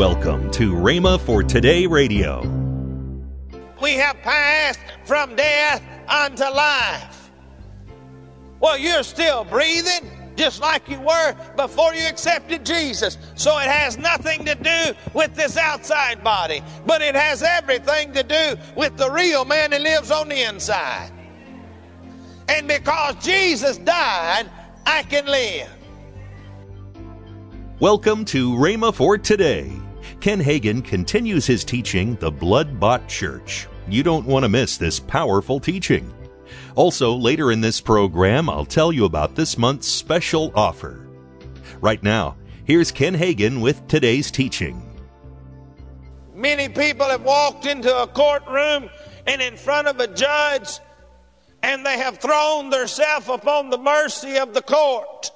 Welcome to Rhema for Today Radio. We have passed from death unto life. Well, you're still breathing just like you were before you accepted Jesus. So it has nothing to do with this outside body, but it has everything to do with the real man who lives on the inside. And because Jesus died, I can live. Welcome to Rhema for Today. Ken Hagin continues his teaching, The Blood Bought Church. You don't want to miss this powerful teaching. Also, later in this program, I'll tell you about this month's special offer. Right now, here's Ken Hagin with today's teaching. Many people have walked into a courtroom and in front of a judge, and they have thrown themselves upon the mercy of the court.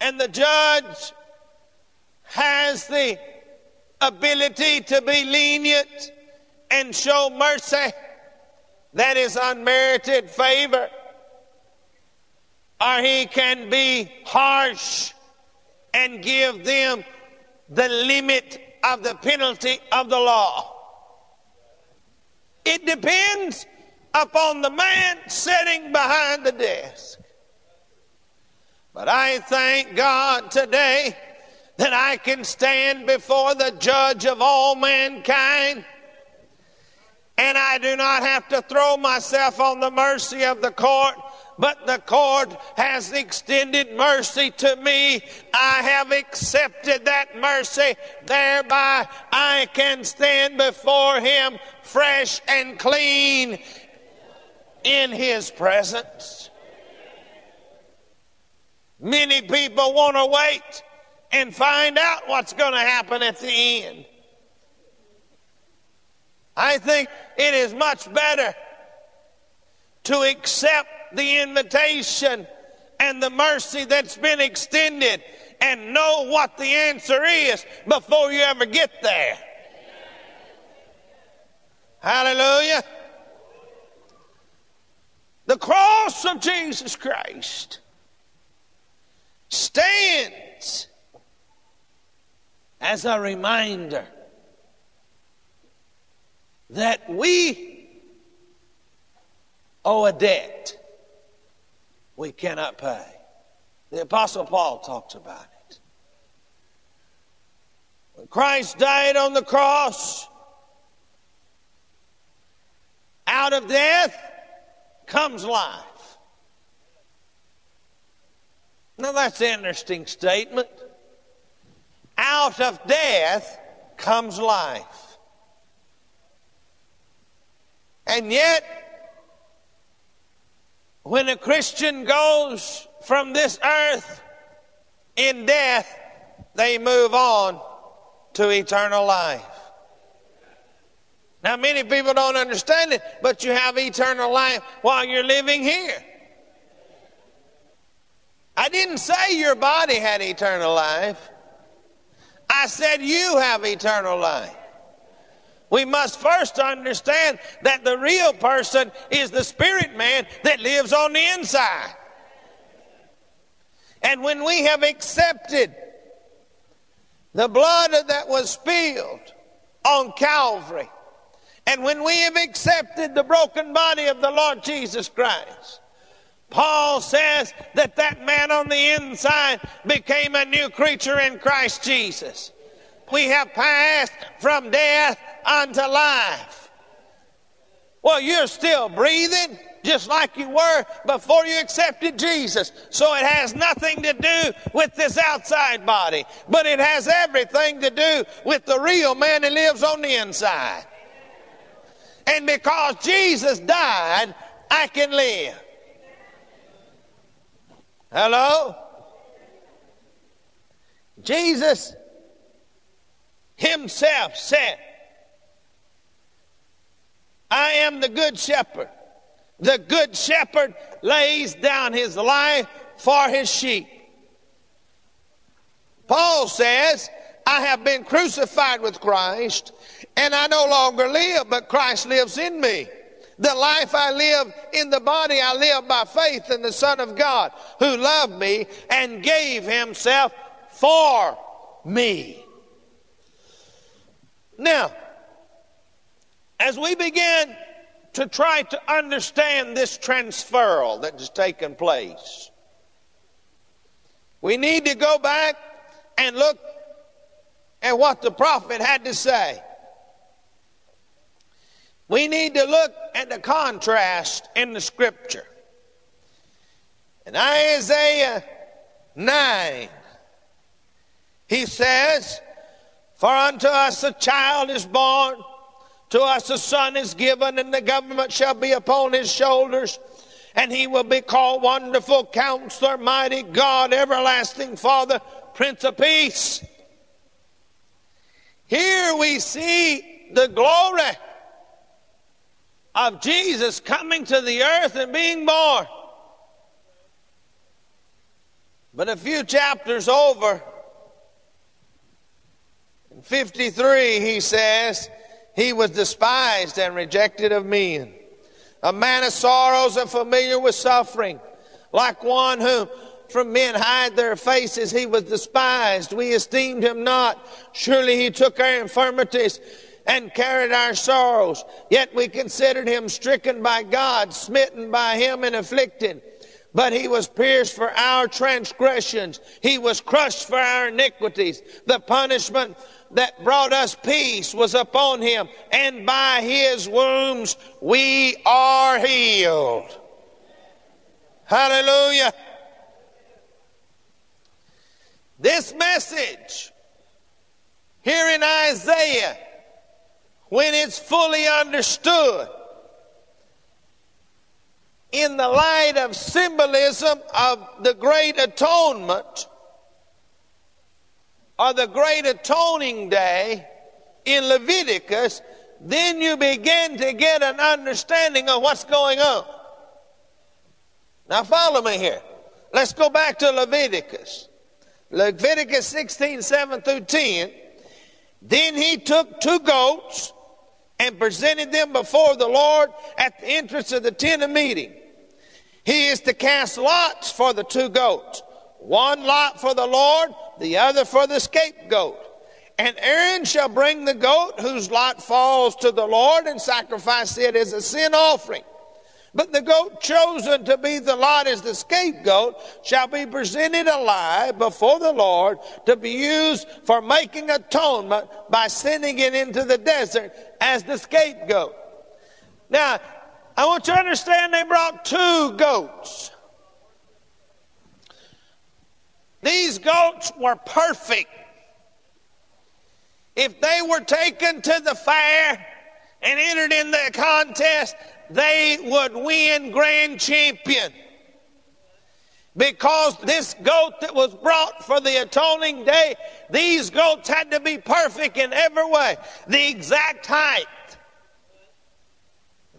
And the judge has the ability to be lenient and show mercy that is unmerited favor, or he can be harsh and give them the limit of the penalty of the law. It depends upon the man sitting behind the desk. But I thank God today that I can stand before the judge of all mankind and I do not have to throw myself on the mercy of the court, but the court has extended mercy to me. I have accepted that mercy. Thereby I can stand before him fresh and clean in his presence. Many people want to wait and find out what's going to happen at the end. I think it is much better to accept the invitation and the mercy that's been extended and know what the answer is before you ever get there. Hallelujah. The cross of Jesus Christ stands as a reminder that we owe a debt we cannot pay. The Apostle Paul talks about it. When Christ died on the cross, out of death comes life. Now that's an interesting statement. Out of death comes life. And yet, when a Christian goes from this earth in death, they move on to eternal life. Now, many people don't understand it, but you have eternal life while you're living here. I didn't say your body had eternal life. I said you have eternal life. We must first understand that the real person is the spirit man that lives on the inside. And when we have accepted the blood that was spilled on Calvary, and when we have accepted the broken body of the Lord Jesus Christ, Paul says that that man on the inside became a new creature in Christ Jesus. We have passed from death unto life. Well, you're still breathing just like you were before you accepted Jesus. So it has nothing to do with this outside body, but it has everything to do with the real man who lives on the inside. And because Jesus died, I can live. Hello? Jesus himself said, I am the good shepherd. The good shepherd lays down his life for his sheep. Paul says, I have been crucified with Christ, and I no longer live, but Christ lives in me. The life I live in the body, I live by faith in the Son of God, who loved me and gave himself for me. Now, as we begin to try to understand this transferal that has taken place, we need to go back and look at what the prophet had to say. We need to look at the contrast in the scripture. In Isaiah 9, he says, For unto us a child is born, to us a son is given, and the government shall be upon his shoulders, and he will be called Wonderful Counselor, Mighty God, Everlasting Father, Prince of Peace. Here we see the glory of Jesus coming to the earth and being born. But a few chapters over, in 53, he says, He was despised and rejected of men, a man of sorrows and familiar with suffering, like one who from men hide their faces. He was despised. We esteemed him not. Surely he took our infirmities and carried our sorrows. Yet we considered him stricken by God, smitten by him, and afflicted. But he was pierced for our transgressions. He was crushed for our iniquities. The punishment that brought us peace was upon him, and by his wounds we are healed. Hallelujah. This message here in Isaiah when it's fully understood in the light of symbolism of the great atonement or the great atoning day in Leviticus, then you begin to get an understanding of what's going on. Now, follow me here. Let's go back to Leviticus. Leviticus 16, 7 through 10. Then he took two goats and presented them before the Lord at the entrance of the tent of meeting. He is to cast lots for the two goats, one lot for the Lord, the other for the scapegoat. And Aaron shall bring the goat whose lot falls to the Lord and sacrifice it as a sin offering. But the goat chosen to be the lot as the scapegoat shall be presented alive before the Lord to be used for making atonement by sending it into the desert as the scapegoat. Now, I want you to understand they brought two goats. These goats were perfect. If they were taken to the fair and entered in the contest, they would win grand champion. Because this goat that was brought for the atoning day, these goats had to be perfect in every way. The exact height,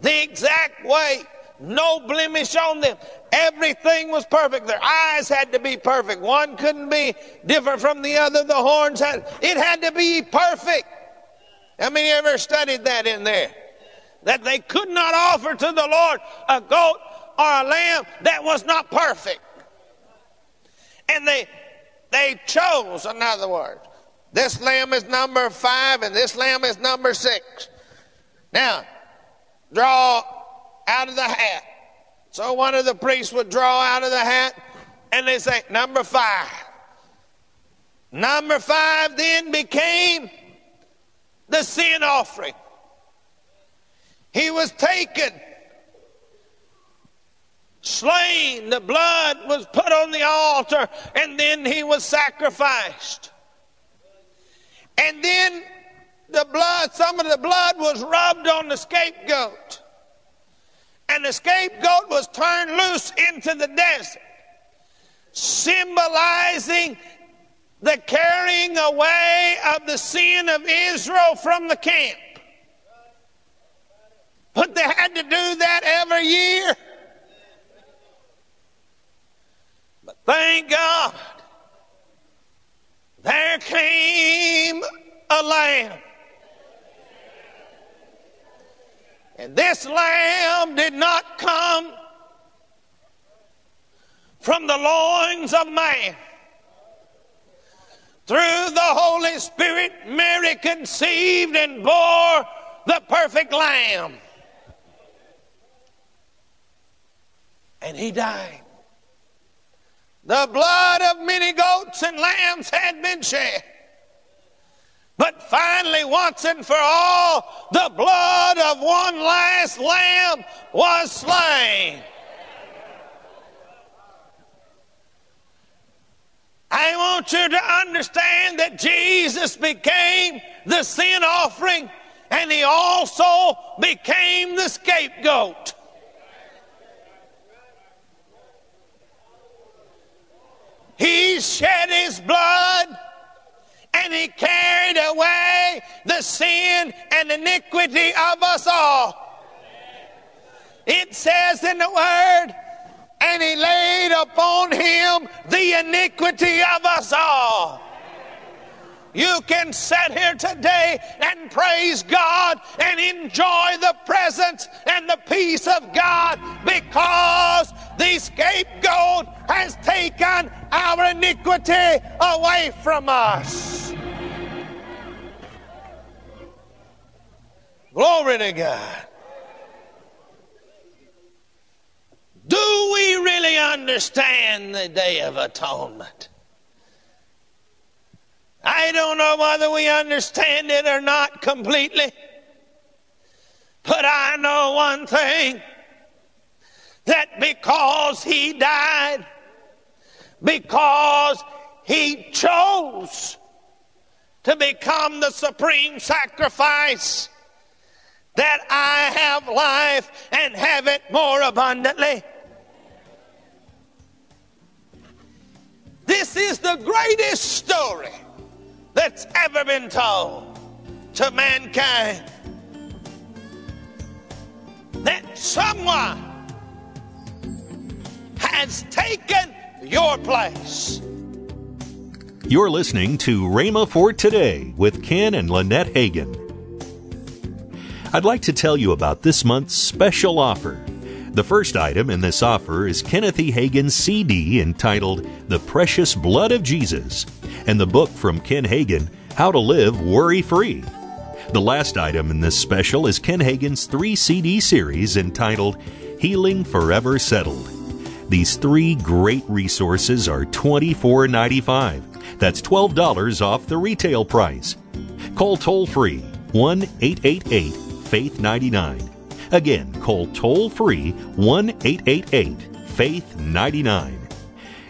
the exact weight, no blemish on them. Everything was perfect. Their eyes had to be perfect. One couldn't be different from the other. The horns had, it had to be perfect. How many ever studied that in there? That they could not offer to the Lord a goat or a lamb that was not perfect. And they they chose, in other words, this lamb is number five and this lamb is number six. Now, draw out of the hat. So one of the priests would draw out of the hat and they say, number five. Number five then became the sin offering. Was taken, slain, the blood was put on the altar, and then he was sacrificed. And then the blood, some of the blood was rubbed on the scapegoat. And the scapegoat was turned loose into the desert, symbolizing the carrying away of the sin of Israel from the camp. But they had to do that every year. But thank God, there came a lamb. And this lamb did not come from the loins of man, through the Holy Spirit, Mary conceived and bore the perfect Lamb. And he died. The blood of many goats and lambs had been shed. But finally, once and for all, the blood of one last lamb was slain. I want you to understand that Jesus became the sin offering and he also became the scapegoat. He shed his blood and he carried away the sin and iniquity of us all. It says in the word, and he laid upon him the iniquity of us all. You can sit here today and praise God and enjoy the presence and the peace of God because the scapegoat has taken our iniquity away from us. Glory to God. Do we really understand the Day of Atonement? I don't know whether we understand it or not completely, but I know one thing that because He died, because He chose to become the supreme sacrifice, that I have life and have it more abundantly. This is the greatest story that's ever been told to mankind. That someone has taken your place. You're listening to Rhema for Today with Ken and Lynette Hagin. I'd like to tell you about this month's special offer. The first item in this offer is Kenneth E. Hagin's CD entitled The Precious Blood of Jesus and the book from Ken Hagin, How to Live Worry Free. The last item in this special is Ken Hagin's three CD series entitled Healing Forever Settled. These three great resources are $24.95. That's $12 off the retail price. Call toll free 1 888 Faith 99 Again, call toll free 1 888 Faith 99.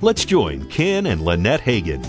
let's join Ken and Lynette Hagin.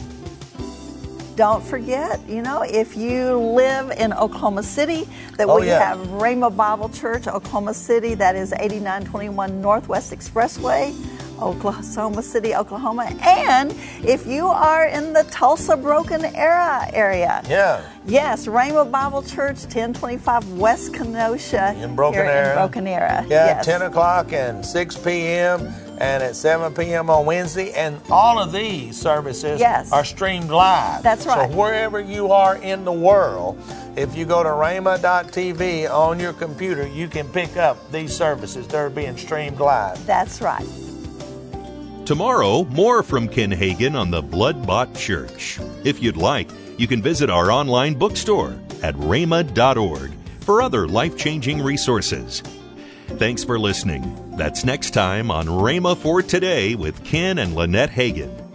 Don't forget, you know, if you live in Oklahoma City, that Oh, we yeah. have Rhema Bible Church, Oklahoma City, that is 8921 Northwest Expressway, Oklahoma City, Oklahoma. And if you are in the Tulsa Broken Arrow area, Yeah. yes, Rhema Bible Church, 1025 West Kenosha, In Broken Arrow. In Broken Arrow. Yeah, yes. 10 o'clock and 6 p.m. and at 7 p.m. on Wednesday. And all of these services Yes. are streamed live. That's right. So wherever you are in the world, if you go to rhema.tv on your computer, you can pick up these services. They're being streamed live. That's right. Tomorrow, more from Ken Hagin on the Blood Bought Church. If you'd like, you can visit our online bookstore at rhema.org for other life changing resources. Thanks for listening. That's next time on Rhema for Today with Ken and Lynette Hagin.